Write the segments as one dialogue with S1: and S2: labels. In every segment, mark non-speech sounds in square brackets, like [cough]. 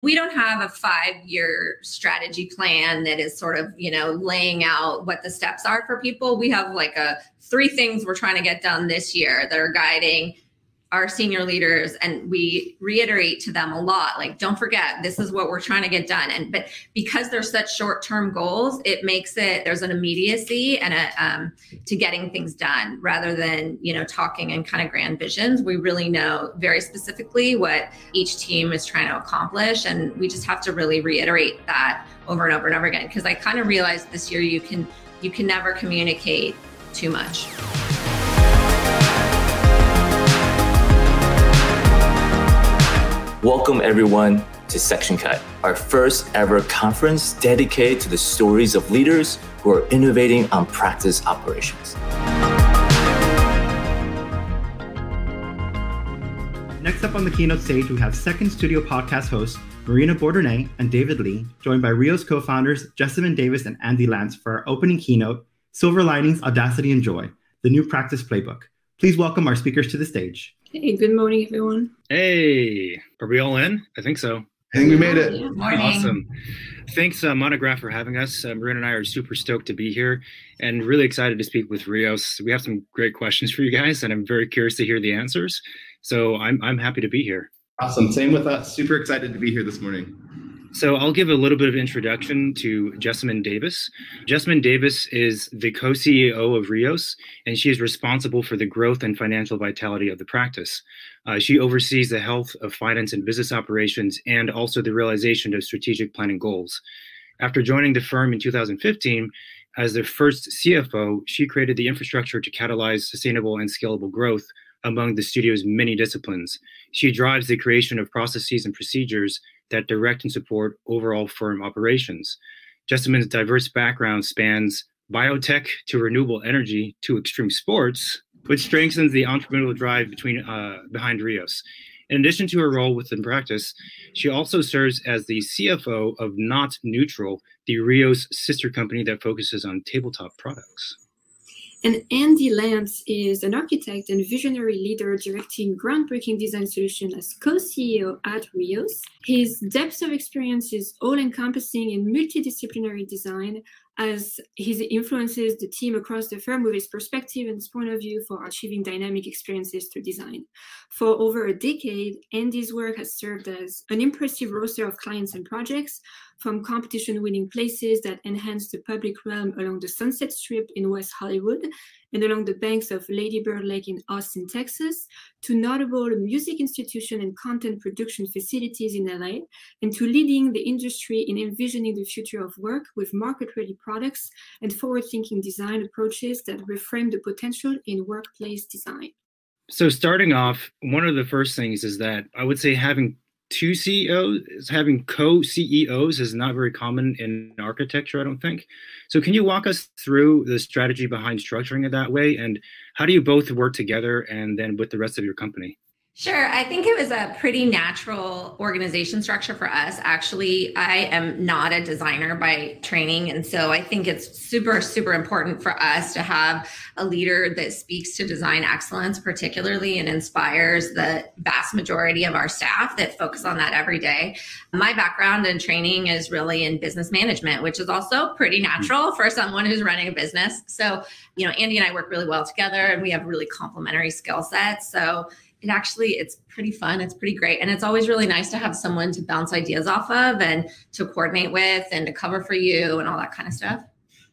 S1: we don't have a five year strategy plan that is sort of you know laying out what the steps are for people. We have like a three things we're trying to get done this year that are guiding our senior leaders and we reiterate to them a lot like don't forget this is what we're trying to get done. And but because they're such short-term goals it makes it there's an immediacy and a um, to getting things done rather than you know talking in kind of grand visions. We really know very specifically what each team is trying to accomplish and we just have to really reiterate that over and over and over again because i kind of realized this year you can you can never communicate too much
S2: Welcome everyone to Section Cut, our first ever conference dedicated to the stories of leaders who are innovating on practice operations.
S3: Next up on the keynote stage, we have second studio podcast hosts Marina Bourderonnet and David Lee, joined by Rios co-founders Jessamyn Davis and Andy Lance for our opening keynote, Silver Linings, Audacity and Joy, the new practice playbook. Please welcome our speakers to the stage.
S4: Hey, good morning, everyone.
S5: Hey, are we all in? I think so.
S6: I think we made it.
S1: Yeah. Morning.
S5: Awesome. Thanks, uh, Monograph, for having us. Uh, Marina and I are super stoked to be here and really excited to speak with Rios. We have some great questions for you guys, and I'm very curious to hear the answers. So I'm, I'm happy to be here.
S6: Awesome. Same with us. Super excited to be here this morning.
S5: So I'll give a little bit of introduction to Jessamyn Davis. Jessamyn Davis is the co-CEO of Rios, and she is responsible for the growth and financial vitality of the practice. Uh, she oversees the health of finance and business operations and also the realization of strategic planning goals. After joining the firm in 2015, as the first CFO, she created the infrastructure to catalyze sustainable and scalable growth among the studio's many disciplines. She drives the creation of processes and procedures that direct and support overall firm operations. Jessamyn's diverse background spans biotech to renewable energy to extreme sports, which strengthens the entrepreneurial drive between uh, behind Rios. In addition to her role within practice, she also serves as the CFO of Not Neutral, the Rios sister company that focuses on tabletop products.
S4: And Andy Lance is an architect and visionary leader directing groundbreaking design solutions as co-CEO at Rios. His depth of experience is all-encompassing in multidisciplinary design as he influences the team across the firm with his perspective and his point of view for achieving dynamic experiences through design. For over a decade, Andy's work has served as an impressive roster of clients and projects, from competition winning places that enhance the public realm along the Sunset Strip in West Hollywood and along the banks of Lady Bird Lake in Austin, Texas, to notable music institution and content production facilities in LA, and to leading the industry in envisioning the future of work with market ready products and forward thinking design approaches that reframe the potential in workplace design.
S5: So, starting off, one of the first things is that I would say having two CEOs, having co CEOs is not very common in architecture, I don't think. So, can you walk us through the strategy behind structuring it that way? And how do you both work together and then with the rest of your company?
S1: Sure. I think it was a pretty natural organization structure for us. Actually, I am not a designer by training. And so I think it's super, super important for us to have a leader that speaks to design excellence, particularly and inspires the vast majority of our staff that focus on that every day. My background and training is really in business management, which is also pretty natural mm. for someone who's running a business. So, you know, Andy and I work really well together and we have really complementary skill sets. So, it actually it's pretty fun. It's pretty great. And it's always really nice to have someone to bounce ideas off of and to coordinate with and to cover for you and all that kind of stuff.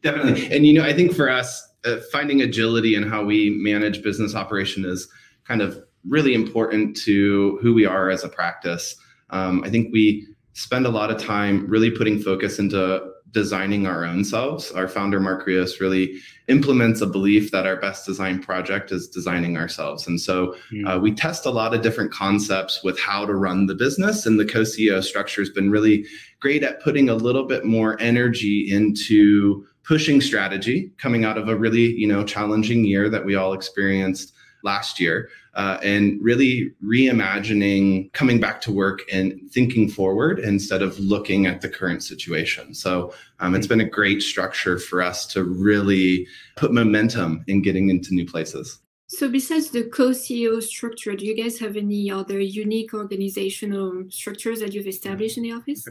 S6: Definitely. And you know i think for us uh, finding agility in how we manage business operation is kind of really important to who we are as a practice. Um, i think we spend a lot of time really putting focus into designing our own selves. Our founder, Mark Rios, really implements a belief that our best design project is designing ourselves. And so mm. uh, we test a lot of different concepts with how to run the business. And the co CEO structure has been really great at putting a little bit more energy into pushing strategy coming out of a really you know challenging year that we all experienced last year uh, and really reimagining coming back to work and thinking forward instead of looking at the current situation. So um, it's been a great structure for us to really put momentum in getting into new places.
S4: So, besides the co CEO structure, do you guys have any other unique organizational structures that you've established in the office?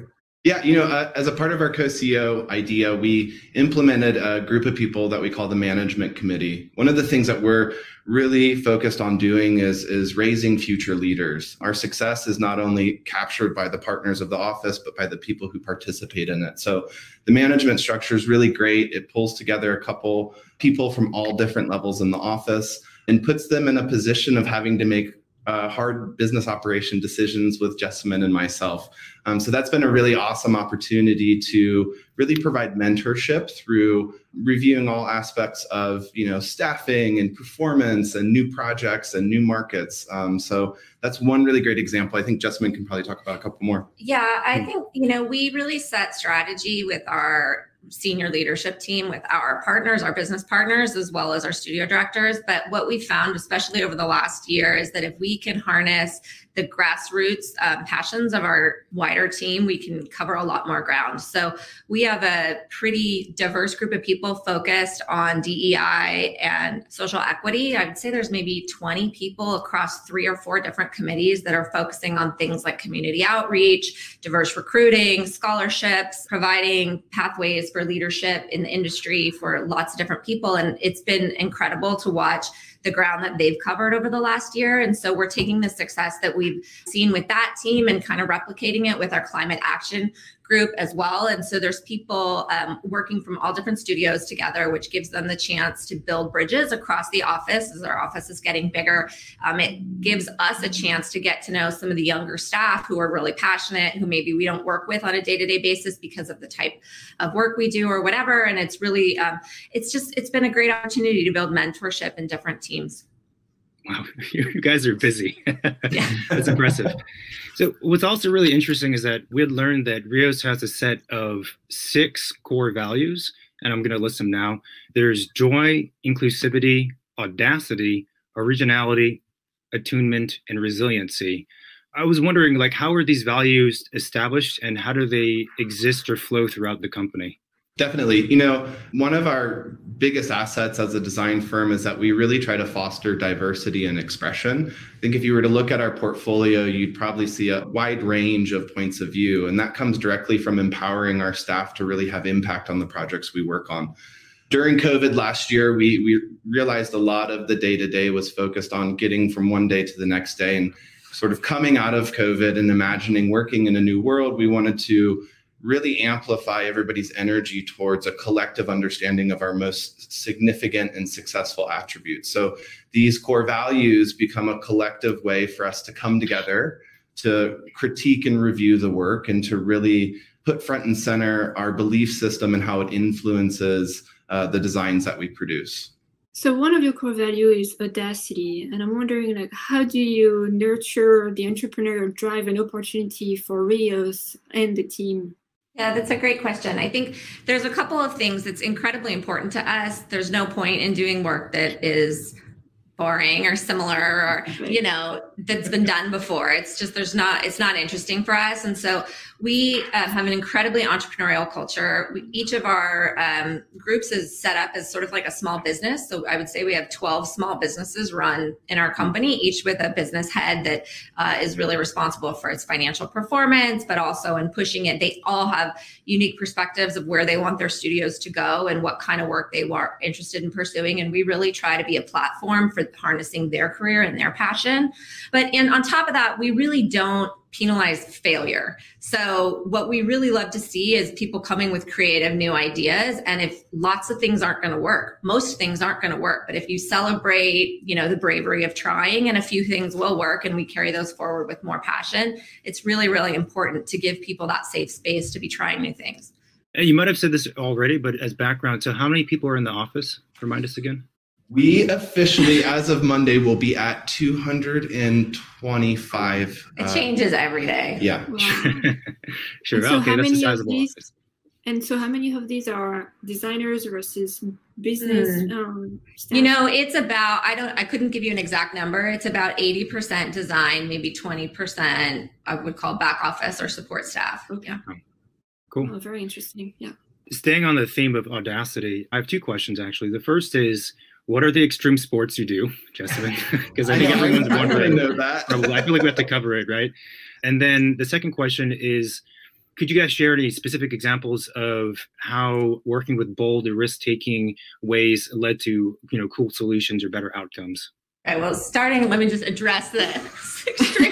S6: Yeah, you know, uh, as a part of our co-CEO idea, we implemented a group of people that we call the management committee. One of the things that we're really focused on doing is is raising future leaders. Our success is not only captured by the partners of the office, but by the people who participate in it. So the management structure is really great. It pulls together a couple people from all different levels in the office and puts them in a position of having to make uh, hard business operation decisions with Jessamyn and myself. Um, so that's been a really awesome opportunity to really provide mentorship through reviewing all aspects of you know staffing and performance and new projects and new markets. Um, so that's one really great example. I think Jessamyn can probably talk about a couple more.
S1: Yeah, I think you know we really set strategy with our senior leadership team with our partners, our business partners, as well as our studio directors. But what we found, especially over the last year, is that if we can harness the grassroots um, passions of our wider team, we can cover a lot more ground. So we have a pretty diverse group of people focused on DEI and social equity. I would say there's maybe 20 people across three or four different committees that are focusing on things like community outreach, diverse recruiting, scholarships, providing pathways for leadership in the industry for lots of different people. And it's been incredible to watch the ground that they've covered over the last year. And so we're taking the success that we've seen with that team and kind of replicating it with our climate action group as well. And so there's people um, working from all different studios together, which gives them the chance to build bridges across the office as our office is getting bigger. Um, it gives us a chance to get to know some of the younger staff who are really passionate, who maybe we don't work with on a day to day basis because of the type of work we do or whatever. And it's really, um, it's just, it's been a great opportunity to build mentorship in different teams.
S5: Wow, [laughs] you guys are busy. [laughs] That's impressive. So, what's also really interesting is that we had learned that Rios has a set of six core values, and I'm going to list them now. There's joy, inclusivity, audacity, originality, attunement, and resiliency. I was wondering, like, how are these values established, and how do they exist or flow throughout the company?
S6: Definitely. You know, one of our biggest assets as a design firm is that we really try to foster diversity and expression. I think if you were to look at our portfolio, you'd probably see a wide range of points of view. And that comes directly from empowering our staff to really have impact on the projects we work on. During COVID last year, we, we realized a lot of the day to day was focused on getting from one day to the next day and sort of coming out of COVID and imagining working in a new world. We wanted to really amplify everybody's energy towards a collective understanding of our most significant and successful attributes. So these core values become a collective way for us to come together to critique and review the work and to really put front and center our belief system and how it influences uh, the designs that we produce.
S4: So one of your core value is audacity, and I'm wondering, like, how do you nurture the entrepreneurial drive and opportunity for Rios and the team?
S1: Yeah, that's a great question. I think there's a couple of things that's incredibly important to us. There's no point in doing work that is boring or similar or you know that's been done before. It's just there's not it's not interesting for us. And so we uh, have an incredibly entrepreneurial culture. We, each of our um, groups is set up as sort of like a small business. So i would say we have 12 small businesses run in our company each with a business head that uh, is really responsible for its financial performance but also in pushing it. They all have unique perspectives of where they want their studios to go and what kind of work they are interested in pursuing. And we really try to be a platform for harnessing their career and their passion. But and on top of that, we really don't penalize failure. So what we really love to see is people coming with creative new ideas and if lots of things aren't going to work, most things aren't going to work, but if you celebrate, you know, the bravery of trying and a few things will work and we carry those forward with more passion, it's really really important to give people that safe space to be trying new things.
S5: You might have said this already, but as background, so how many people are in the office? Remind us again.
S6: We officially, as of Monday, will be at 225.
S1: It uh, changes every day.
S6: Yeah. Wow. [laughs]
S5: sure. So okay, that's a sizable
S4: these, And so, how many of these are designers versus business? Mm. Um,
S1: you know, it's about I don't I couldn't give you an exact number. It's about 80% design, maybe 20% I would call back office or support staff.
S4: Okay. Yeah.
S5: Cool.
S4: Oh, very interesting. Yeah.
S5: Staying on the theme of audacity, I have two questions actually. The first is what are the extreme sports you do, Jessamyn? Because [laughs] [laughs] I think
S6: know,
S5: everyone's
S6: I
S5: wondering.
S6: know that.
S5: Probably, I feel like we have to cover it, right? And then the second question is, could you guys share any specific examples of how working with bold or risk-taking ways led to, you know, cool solutions or better outcomes?
S1: All right. Well, starting, let me just address the [laughs]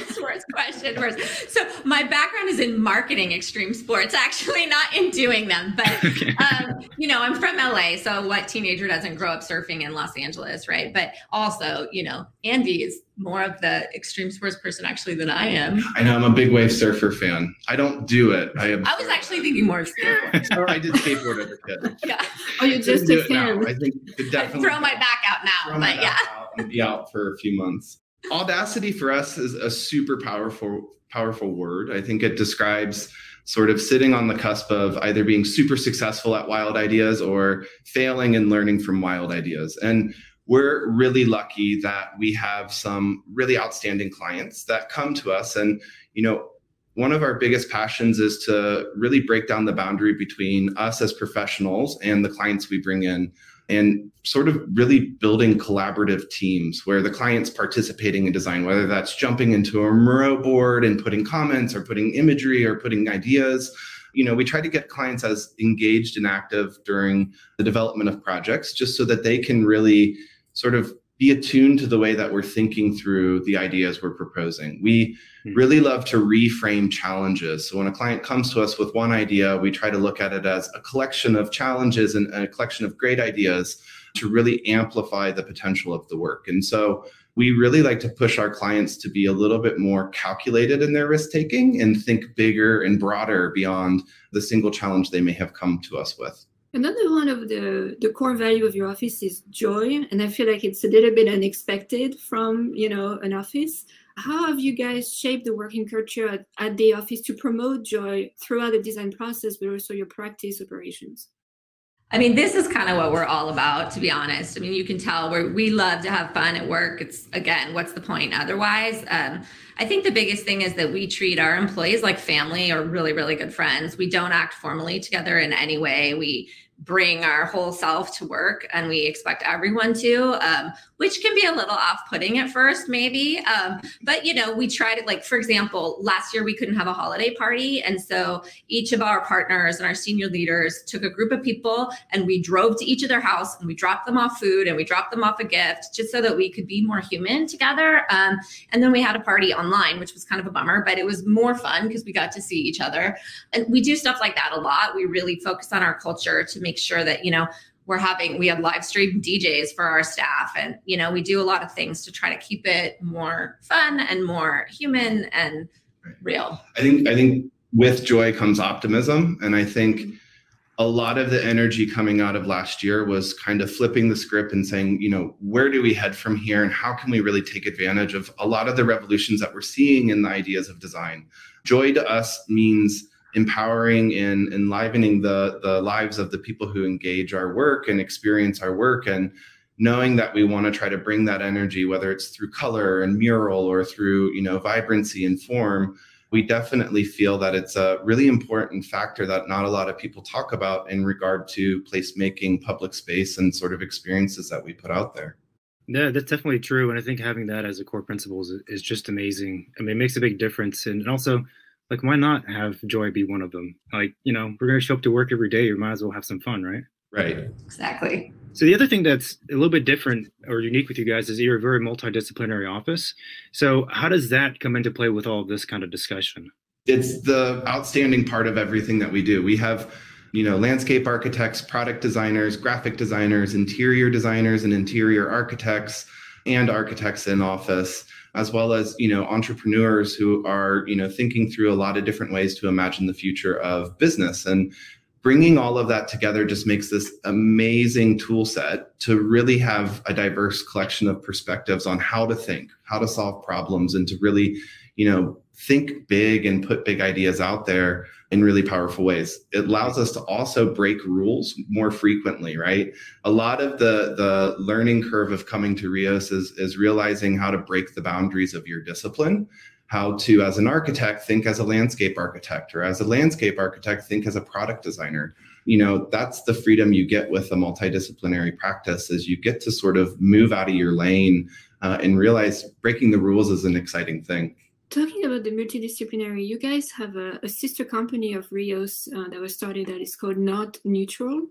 S1: extreme sports question first. So, my background is in marketing extreme sports, actually, not in doing them. But, [laughs]
S5: Okay.
S1: um, you know, I'm from LA. So, what teenager doesn't grow up surfing in Los Angeles, right? But also, you know, Andy is more of the extreme sports person actually than I am.
S6: I know I'm a big wave surfer fan. I don't do it. I am.
S1: I was actually thinking more of [laughs] skateboard.
S6: I did skateboard as a kid.
S1: Yeah.
S4: Oh, you're just
S6: Couldn't
S4: a
S6: do it now.
S4: fan.
S6: I think could
S1: I'd
S6: definitely
S1: throw my back out
S6: throw
S1: now,
S6: my
S1: but yeah.
S6: out be out for a few months. Audacity for us is a super powerful, powerful word. I think it describes sort of sitting on the cusp of either being super successful at wild ideas or failing and learning from wild ideas. And we're really lucky that we have some really outstanding clients that come to us and you know one of our biggest passions is to really break down the boundary between us as professionals and the clients we bring in and sort of really building collaborative teams where the client's participating in design, whether that's jumping into a Miro board and putting comments or putting imagery or putting ideas. You know, we try to get clients as engaged and active during the development of projects just so that they can really sort of be attuned to the way that we're thinking through the ideas we're proposing. We.
S5: Hmm.
S6: really love to reframe challenges. So when a client comes to us with one idea, we try to look at it as a collection of challenges and a collection of great ideas to really amplify the potential of the work. And so we really like to push our clients to be a little bit more calculated in their risk taking and think bigger and broader beyond the single challenge they may have come to us with.
S4: Another one of the, the core value of your office is joy, and I feel like it's a little bit unexpected from you know an office. How have you guys shaped the working culture at, at the office to promote joy throughout the design process, but also your practice operations?
S1: I mean, this is kind of what we're all about, to be honest. I mean, you can tell we we love to have fun at work. It's again, what's the point otherwise? Um, I think the biggest thing is that we treat our employees like family or really, really good friends. We don't act formally together in any way. We bring our whole self to work and we expect everyone to um, which can be a little off-putting at first maybe um, but you know we try to like for example last year we couldn't have a holiday party and so each of our partners and our senior leaders took a group of people and we drove to each of their house and we dropped them off food and we dropped them off a gift just so that we could be more human together um, and then we had a party online which was kind of a bummer but it was more fun because we got to see each other. And we do stuff like that a lot. We really focus on our culture to make sure that you know we're having we have live stream DJs for our staff and you know we do a lot of things to try to keep it more fun and more human and real.
S6: I think I think with joy comes optimism, and I think mm-hmm. a lot of the energy coming out of last year was kind of flipping the script and saying, you know, where do we head from here, and how can we really take advantage of a lot of the revolutions that we're seeing in the ideas of design. Joy to us means empowering and enlivening the the lives of the people who engage our work and experience our work and knowing that we want to try to bring that energy whether it's through color and mural or through you know vibrancy and form we definitely feel that it's a really important factor that not a lot of people talk about in regard to placemaking public space and sort of experiences that we put out there
S5: Yeah, that's definitely true. And I think having that as a core principle is, is just amazing. I mean, it makes a big difference. And also, like, why not have joy be one of them? Like, you know, we're going to show up to work every day. You might as well have some fun, right?
S6: right
S1: exactly
S5: So the other thing that's a little bit different or unique with you guys is you're a very multidisciplinary office. So how does that come into play with all of this kind of discussion?
S6: it's the outstanding part of everything that we do. We have, you know, landscape architects, product designers, graphic designers, interior designers, and interior architects, and architects in office, as well as, you know, entrepreneurs who are, you know, thinking through a lot of different ways to imagine the future of business. And bringing all of that together just makes this amazing tool set to really have a diverse collection of perspectives on how to think, how to solve problems, and to really, you know, think big and put big ideas out there in really powerful ways. It allows us to also break rules more frequently, right? A lot of the the learning curve of coming to Rios is is realizing how to break the boundaries of your discipline how to, as an architect, think as a landscape architect, or as a landscape architect, think as a product designer. You know, that's the freedom you get with a multidisciplinary practice is you get to sort of move out of your lane uh, and realize breaking the rules is an exciting thing.
S4: Talking about the multidisciplinary, you guys have a, a sister company of Rios uh, that was started that is called Not Neutral.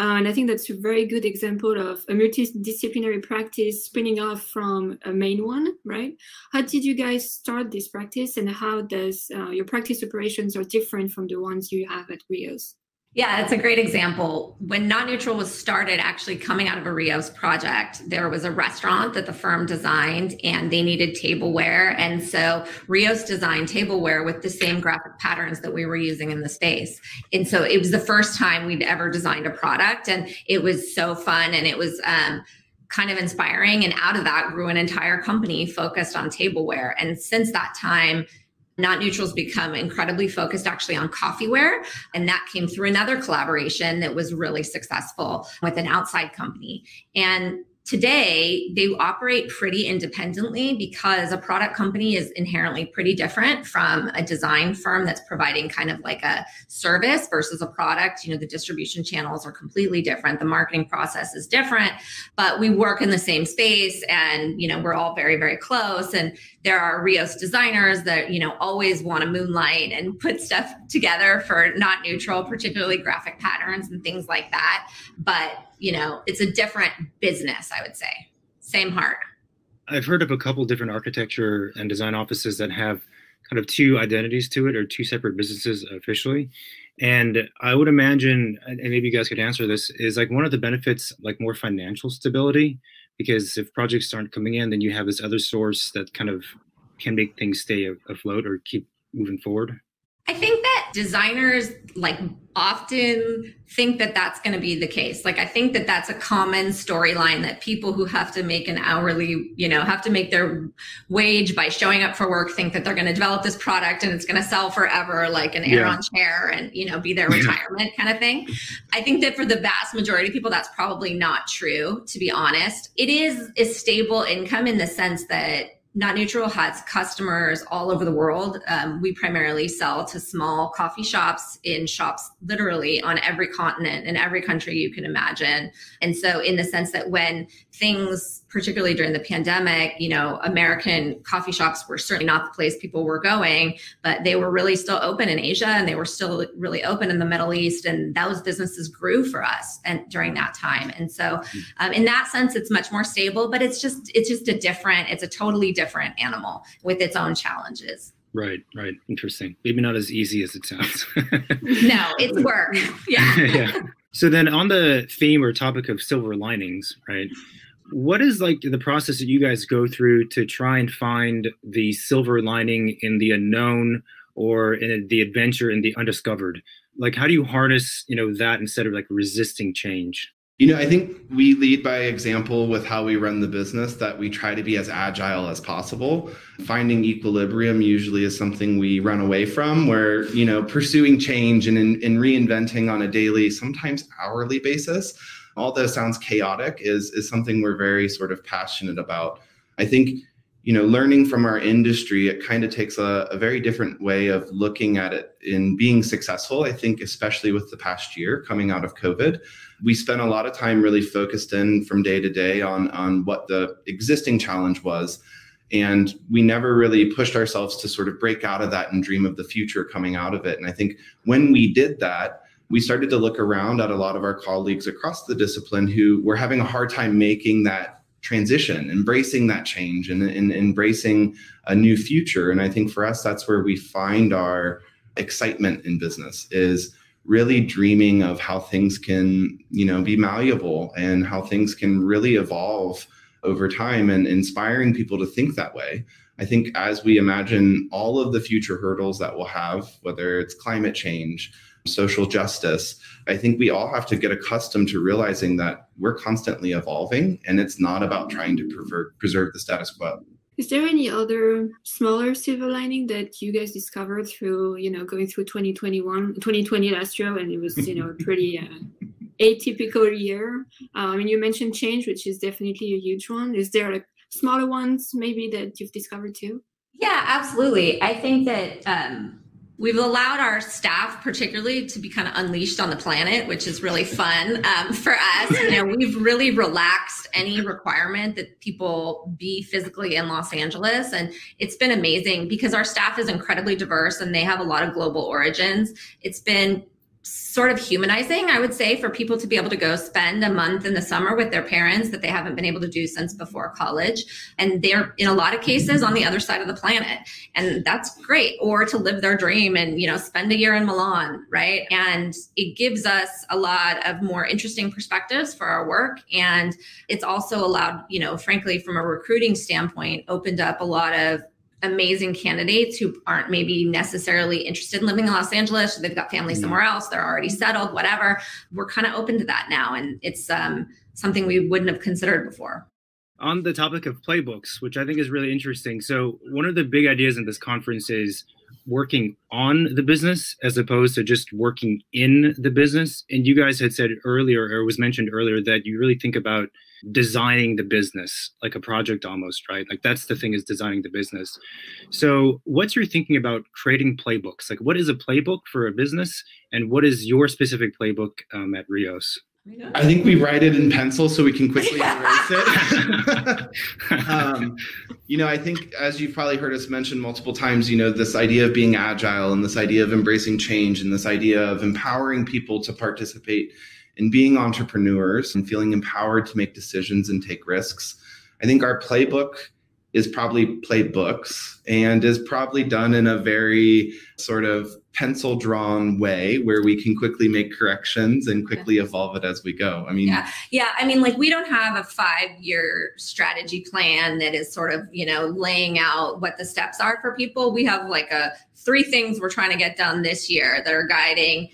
S4: Uh, and I think that's a very good example of a multidisciplinary practice spinning off from a main one, right? How did you guys start this practice and how does uh, your practice operations are different from the ones you have at Rios?
S1: Yeah, it's a great example. When Not Neutral was started, actually coming out of a Rios project, there was a restaurant that the firm designed and they needed tableware. And so Rios designed tableware with the same graphic patterns that we were using in the space. And so it was the first time we'd ever designed a product. And it was so fun and it was, um, kind of inspiring. And out of that grew an entire company focused on tableware. And since that time, not Neutral's become incredibly focused actually on coffeeware. And that came through another collaboration that was really successful with an outside company. And today they operate pretty independently because a product company is inherently pretty different from a design firm that's providing kind of like a service versus a product. You know the distribution channels are completely different. The marketing process is different but we work in the same space and you know we're all very very close. And there are rios designers that you know always want to moonlight and put stuff together for not neutral particularly graphic patterns and things like that. But you know, it's a different business, I would say. Same heart.
S5: I've heard of a couple different architecture and design offices that have kind of two identities to it or two separate businesses officially. And I would imagine, and maybe you guys could answer this, is like one of the benefits, like more financial stability, because if projects aren't coming in, then you have this other source that kind of can make things stay afloat or keep moving forward.
S1: I think that designers like often think that that's going to be the case. Like I think that that's a common storyline that people who have to make an hourly, you know, have to make their wage by showing up for work think that they're going to develop this product and it's going to sell forever like an yeah. Aeron chair and, you know, be their [laughs] retirement kind of thing. I think that for the vast majority of people that's probably not true to be honest. It is a stable income in the sense that not Neutral has customers all over the world. Um, we primarily sell to small coffee shops in shops literally on every continent in every country you can imagine. And so, in the sense that when things, particularly during the pandemic, you know, American coffee shops were certainly not the place people were going, but they were really still open in Asia and they were still really open in the Middle East. And those businesses grew for us and during that time. And so, um, in that sense, it's much more stable, but it's just, it's just a different, it's a totally different animal with its own challenges.
S5: Right, right. Interesting. Maybe not as easy as it sounds. [laughs]
S1: no, it's work. [laughs] Yeah. yeah.
S5: So then on the theme or topic of silver linings, right? What is like the process that you guys go through to try and find the silver lining in the unknown or in the adventure in the undiscovered? Like how do you harness you know that instead of like resisting change?
S6: You know i think we lead by example with how we run the business that we try to be as agile as possible. Finding equilibrium usually is something we run away from where you know pursuing change and in reinventing on a daily sometimes hourly basis although sounds chaotic, is is something we're very sort of passionate about. I think you know learning from our industry it kind of takes a, a, very different way of looking at it in being successful i think especially with the past year coming out of covid. We spent a lot of time really focused in from day to day on on what the existing challenge was. And we never really pushed ourselves to sort of break out of that and dream of the future coming out of it. And i think when we did that we started to look around at a lot of our colleagues across the discipline who were having a hard time making that transition, embracing that change and, and embracing a new future. And I think for us, that's where we find our excitement in business is really dreaming of how things can, you know, be malleable and how things can really evolve over time and inspiring people to think that way. I think as we imagine all of the future hurdles that we'll have, whether it's climate change, social justice, I think we all have to get accustomed to realizing that we're constantly evolving and it's not about trying to preserve, preserve the status quo.
S4: Is there any other smaller silver lining that you guys discovered through, you know, going through 2021, 2020 last year, and it was, you know, pretty uh, atypical year? Uh, I mean, you mentioned change, which is definitely a huge one. Is there like smaller ones maybe that you've discovered too?
S1: Yeah, absolutely. I think that um, we've allowed our staff, particularly, to be kind of unleashed on the planet, which is really fun um, for us. You know, we've really relaxed any requirement that people be physically in Los Angeles, and it's been amazing because our staff is incredibly diverse and they have a lot of global origins. It's been sort of humanizing, I would say, for people to be able to go spend a month in the summer with their parents that they haven't been able to do since before college. And they're in a lot of cases on the other side of the planet. And that's great. Or to live their dream and, you know, spend a year in Milan, right? And it gives us a lot of more interesting perspectives for our work. And it's also allowed, you know, frankly, from a recruiting standpoint, opened up a lot of amazing candidates who aren't maybe necessarily interested in living in Los Angeles. They've got family mm-hmm. somewhere else. They're already settled, whatever. We're kind of open to that now. And it's um, something we wouldn't have considered before.
S5: On the topic of playbooks, which I think is really interesting. So, one of the big ideas in this conference is working on the business as opposed to just working in the business. And you guys had said earlier, or was mentioned earlier, that you really think about designing the business like a project almost right? Like that's the thing is designing the business. So what's your thinking about creating playbooks? Like what is a playbook for a business? And what is your specific playbook um, at rios
S6: I think we write it in pencil so we can quickly erase it. [laughs] um, you know, I think as you've probably heard us mention multiple times, you know, this idea of being agile and this idea of embracing change and this idea of empowering people to participate in being entrepreneurs and feeling empowered to make decisions and take risks. I think our playbook is probably playbooks and is probably done in a very sort of pencil drawn way where we can quickly make corrections and quickly evolve it as we go. I mean,
S1: yeah, yeah. I mean, like we don't have a five year strategy plan that is sort of, you know, laying out what the steps are for people. We have like a three things we're trying to get done this year that are guiding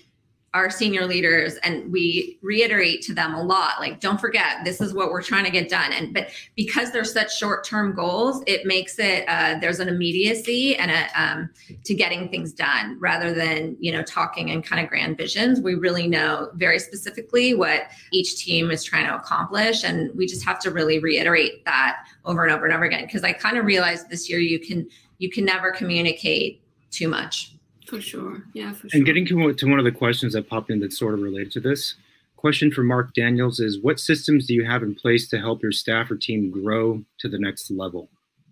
S1: our senior leaders and we reiterate to them a lot like don't forget this is what we're trying to get done. And but because they're such short-term goals it makes it uh, there's an immediacy and a um, to getting things done. Rather than you know talking in kind of grand visions we really know very specifically what each team is trying to accomplish. And we just have to really reiterate that over and over and over again. Because i kind of realized this year you can you can never communicate too much
S4: for sure. Yeah, for
S5: sure. And getting to, to one of the questions that popped in that's sort of related to this question for Mark Daniels is what systems do you have in place to help your staff or team grow to the next level?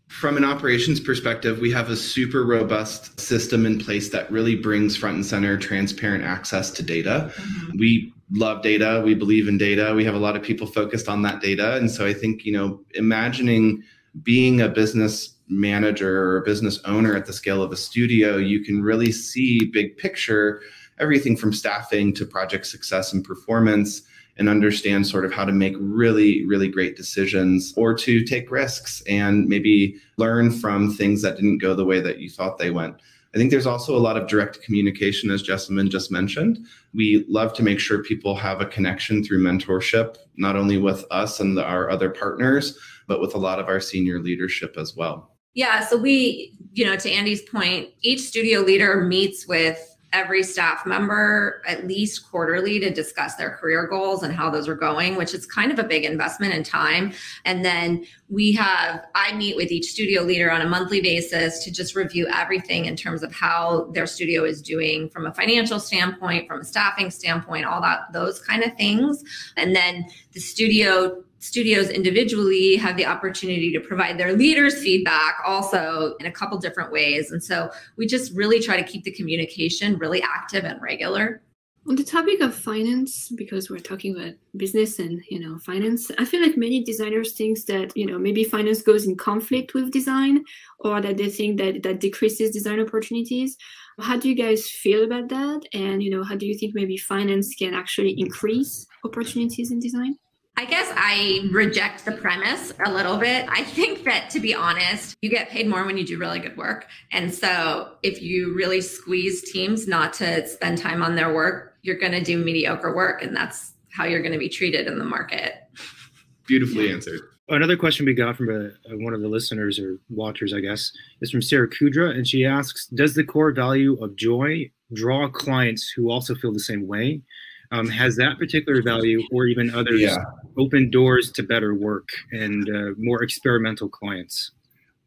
S6: From an operations perspective, we have a super robust system in place that really brings front and center transparent access to data. Mm-hmm. We love data, we believe in data. We have a lot of people focused on that data. And so I think, you know, imagining being a business manager or business owner at the scale of a studio, you can really see big picture, everything from staffing to project success and performance, and understand sort of how to make really, really great decisions or to take risks and maybe learn from things that didn't go the way that you thought they went. I think there's also a lot of direct communication, as Jessamyn just mentioned. We love to make sure people have a connection through mentorship, not only with us and our other partners, but with a lot of our senior leadership as well.
S1: Yeah. So we, you know, to Andy's point, each studio leader meets with every staff member at least quarterly to discuss their career goals and how those are going, which is kind of a big investment in time. And then we have, I meet with each studio leader on a monthly basis to just review everything in terms of how their studio is doing from a financial standpoint, from a staffing standpoint, all that, those kind of things. And then the studio studios individually have the opportunity to provide their leaders feedback also in a couple different ways. And so we just really try to keep the communication really active and regular.
S4: On the topic of finance, because we're talking about business and you know finance, I feel like many designers think that you know maybe finance goes in conflict with design, or that they think that that decreases design opportunities. How do you guys feel about that? And you know, how do you think maybe finance can actually increase opportunities in design?
S1: I guess I reject the premise a little bit. I think that to be honest, you get paid more when you do really good work. And so if you really squeeze teams not to spend time on their work, you're going to do mediocre work. And that's how you're going to be treated in the market.
S6: Beautifully yeah. answered.
S5: Another question we got from a, a, one of the listeners or watchers, I guess, is from Sarah Kudra. And she asks Does the core value of joy draw clients who also feel the same way? Um, has that particular value or even others yeah. open doors to better work and uh, more experimental clients?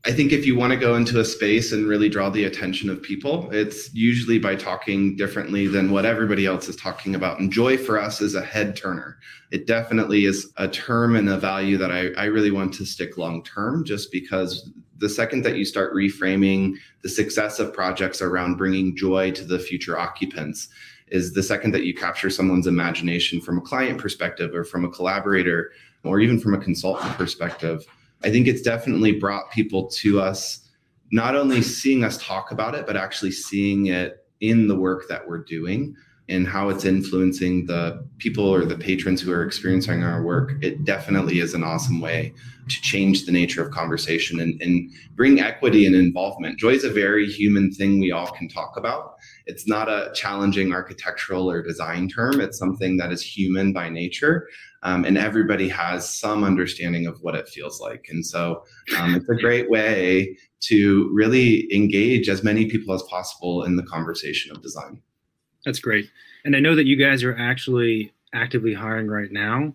S6: I think if you want to go into a space and really draw the attention of people, it's usually by talking differently than what everybody else is talking about. And joy for us is a head turner. It definitely is a term and a value that I, I really want to stick long term, just because the second that you start reframing the success of projects around bringing joy to the future occupants, is the second that you capture someone's imagination from a client perspective or from a collaborator or even from a consultant perspective I think it's definitely brought people to us, not only seeing us talk about it, but actually seeing it in the work that we're doing and how it's influencing the people or the patrons who are experiencing our work. It definitely is an awesome way to change the nature of conversation and, and bring equity and involvement. Joy is a very human thing we all can talk about. It's not a challenging architectural or design term. It's something that is human by nature um, and everybody has some understanding of what it feels like. And so um, it's a great way to really engage as many people as possible in the conversation of design.
S5: That's great. And I know that you guys are actually actively hiring right now.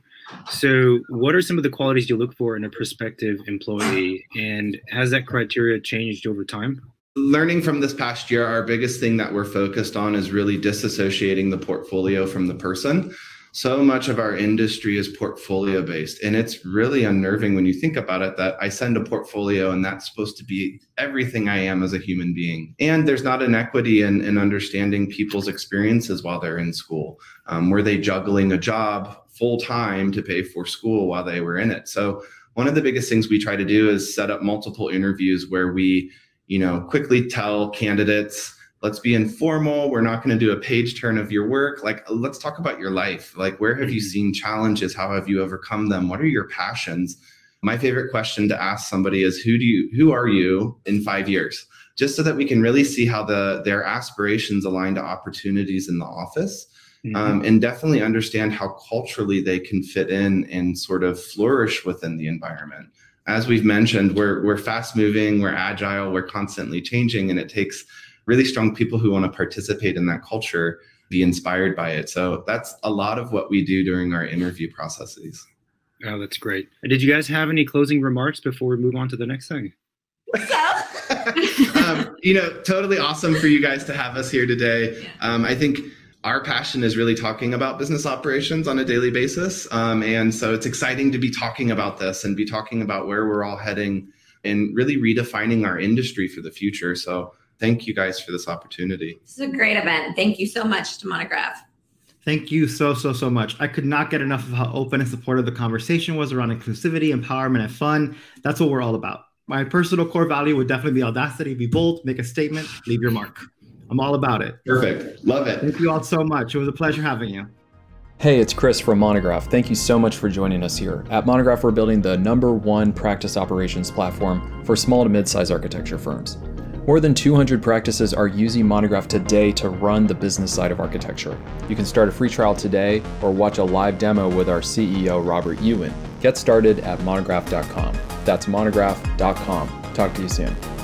S5: So, what are some of the qualities you look for in a prospective employee? And has that criteria changed over time?
S6: Learning from this past year, our biggest thing that we're focused on is really disassociating the portfolio from the person so much of our industry is portfolio based and it's really unnerving when you think about it that i send a portfolio and that's supposed to be everything i am as a human being. And there's not an equity in, in understanding people's experiences while they're in school. Um, were they juggling a job full time to pay for school while they were in it? So one of the biggest things we try to do is set up multiple interviews where we you know quickly tell candidates let's be informal. We're not going to do a page turn of your work. Like let's talk about your life. Like where have you mm-hmm. seen challenges? How have you overcome them? What are your passions? My favorite question to ask somebody is who do you who are you in 5 years? Just so that we can really see how the their aspirations align to opportunities in the office mm-hmm. um, and definitely understand how culturally they can fit in and sort of flourish within the environment. As we've mentioned we're we're fast moving we're agile we're constantly changing and it takes really strong people who want to participate in that culture be inspired by it. So that's a lot of what we do during our interview processes.
S5: Oh, that's great. Did you guys have any closing remarks before we move on to the next thing? [laughs]
S6: um, you know, totally awesome for you guys to have us here today. Um, I think our passion is really talking about business operations on a daily basis. Um, and so it's exciting to be talking about this and be talking about where we're all heading and really redefining our industry for the future. So thank you guys for this opportunity.
S1: This is a great event. Thank you so much to Monograph.
S3: Thank you so, so, so much. I could not get enough of how open and supportive the conversation was around inclusivity, empowerment, and fun. That's what we're all about. My personal core value would definitely be audacity, be bold, make a statement, leave your mark. I'm all about it.
S6: Perfect. Love it.
S3: Thank you all so much. It was a pleasure having you.
S7: Hey, it's Chris from Monograph. Thank you so much for joining us here. At Monograph, we're building the number one practice operations platform for small to mid sized architecture firms. More than 200 practices are using Monograph today to run the business side of architecture. You can start a free trial today or watch a live demo with our CEO, Robert Yuen. Get started at monograph.com. That's monograph.com. Talk to you soon.